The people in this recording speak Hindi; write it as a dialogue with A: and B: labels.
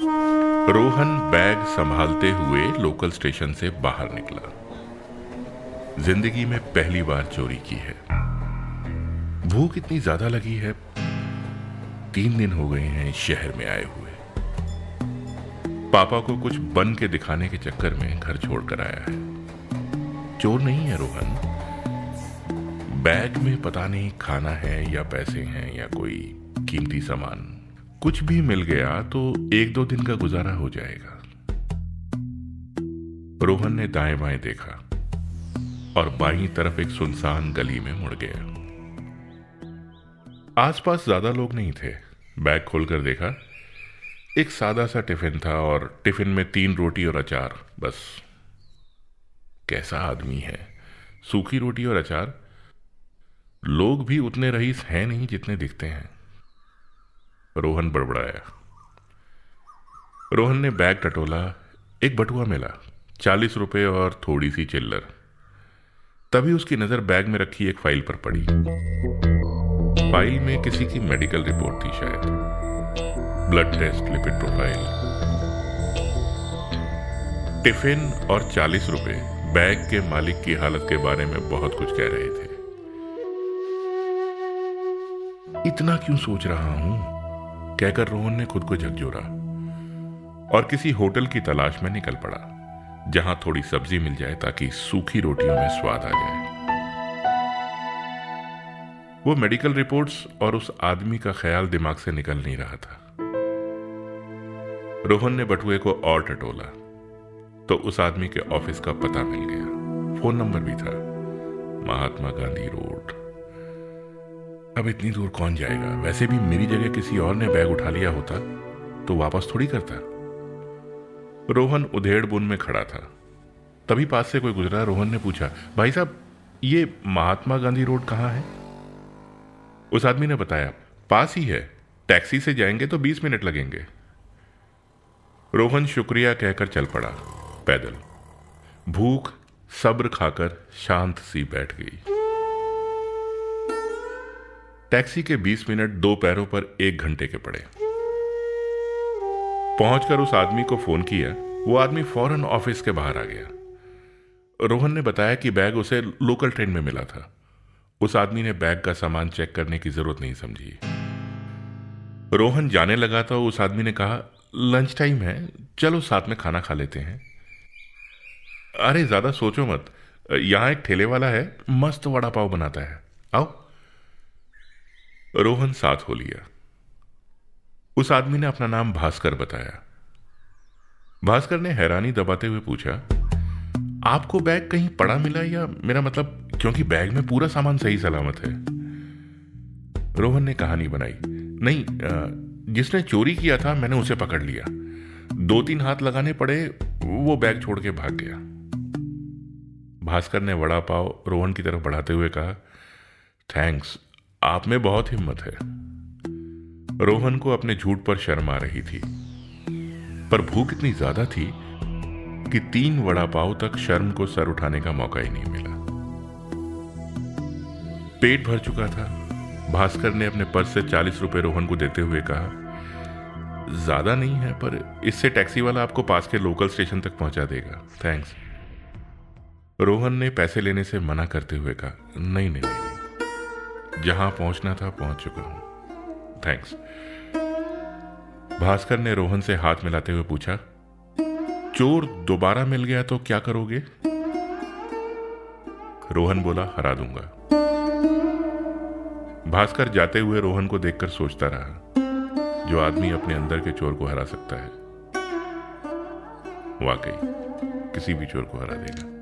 A: रोहन बैग संभालते हुए लोकल स्टेशन से बाहर निकला। ज़िंदगी में पहली बार चोरी की है। भूख इतनी ज़्यादा लगी है। तीन दिन हो गए हैं शहर में आए हुए। पापा को कुछ बन के दिखाने के चक्कर में घर छोड़कर आया है। चोर नहीं है रोहन। बैग में पता नहीं खाना है या पैसे हैं या कोई कीमती सामान। कुछ भी मिल गया तो एक दो दिन का गुजारा हो जाएगा। रोहन ने दाएँ बाएँ देखा और बाई तरफ़ एक सुनसान गली में मुड़ गया। आसपास ज़्यादा लोग नहीं थे। बैग खोलकर देखा, एक सादा सा टिफ़िन था और टिफ़िन में तीन रोटी और अचार, बस। कैसा आदमी है? सूखी रोटी और अचार? लोग भी उतने रईस हैं नहीं जितने दिखते हैं। रोहन बड़बड़ाया। रोहन ने बैग टटोला, एक बटुआ मिला, चालीस रुपए और थोड़ी सी चिल्लर। तभी उसकी नज़र बैग में रखी एक फ़ाइल पर पड़ी। फ़ाइल में किसी की मेडिकल रिपोर्ट थी शायद। Blood test, lipid profile. Tiffin और चालीस रुपए, बैग के मालिक की हालत के बारे में बहुत कुछ कह रहे थे। इतना क्यों सोच रहा हूँ? कहकर रोहन ने खुद को झकझोरा और किसी होटल की तलाश में निकल पड़ा, जहाँ थोड़ी सब्ज़ी मिल जाए ताकि सूखी रोटियों में स्वाद आ जाए। वो मेडिकल रिपोर्ट्स और उस आदमी का ख्याल दिमाग से निकल नहीं रहा था। रोहन ने बटुए को और टटोला तो उस आदमी के ऑफ़िस का पता मिल गया। फ़ोन नंबर भी था, महात्मा गांधी रोड। अब इतनी दूर कौन जाएगा? वैसे भी मेरी जगह किसी और ने बैग उठा लिया होता तो वापस थोड़ी करता। रोहन उधेड़ बुन में खड़ा था। तभी पास से कोई गुजरा, रोहन ने पूछा, भाई साहब, ये महात्मा गांधी रोड कहाँ है? उस आदमी ने बताया, पास ही है। टैक्सी से जाएँगे तो बीस मिनट लगेंगे। रोहन शुक्रिया कहकर चल पड़ा, पैदल। भूख, सब्र खाकर शांत सी बैठ गई। टैक्सी के 20 मिनट दो पैरों पर एक घंटे के पड़े। पहुंचकर उस आदमी को फ़ोन किया, वो आदमी फ़ौरन ऑफ़िस के बाहर आ गया। रोहन ने बताया कि बैग उसे लोकल ट्रेन में मिला था। उस आदमी ने बैग का सामान चेक करने की ज़रूरत नहीं समझी। रोहन जाने लगा तो उस आदमी ने कहा, लंच टाइम है, चलो साथ में खाना खा लेते हैं। अरे, ज़्यादा सोचो मत, यहाँ एक ठेले वाला है, मस्त वड़ा पाव बनाता है। आओ। रोहन साथ हो लिया। उस आदमी ने अपना नाम भास्कर बताया। भास्कर ने हैरानी दबाते हुए पूछा, आपको बैग कहीं पड़ा मिला या मेरा मतलब क्योंकि बैग में पूरा सामान सही सलामत है? रोहन ने कहानी बनाई। नहीं जिसने चोरी किया था, मैंने उसे पकड़ लिया। दो तीन हाथ लगाने पड़े, वो बैग छोड़ के भाग गया। भास्कर ने वड़ा पाव रोहन की तरफ़ बढ़ाते हुए कहा, थैंक्स आप में बहुत हिम्मत है। रोहन को अपने झूठ पर शर्म आ रही थी। पर भूख इतनी ज़्यादा थी कि तीन वड़ा पाव तक शर्म को सर उठाने का मौका ही नहीं मिला। पेट भर चुका था। भास्कर ने अपने पर्स से चालीस रुपए रोहन को देते हुए कहा, ज़्यादा नहीं है, पर इससे टैक्सी वाला आपको पास के लोकल स्टेशन तक पहुँचा देगा। थैंक्स. रोहन ने पैसे लेने से मना करते हुए कहा, नहीं नहीं नहीं जहाँ पहुँचना था, पहुँच चुका हूँ। थैंक्स भास्कर ने रोहन से हाथ मिलाते हुए पूछा, चोर दोबारा मिल गया तो क्या करोगे? रोहन बोला, हरा दूँगा. भास्कर जाते हुए रोहन को देखकर सोचता रहा, जो आदमी अपने अंदर के चोर को हरा सकता है, वाकई किसी भी चोर को हरा देगा।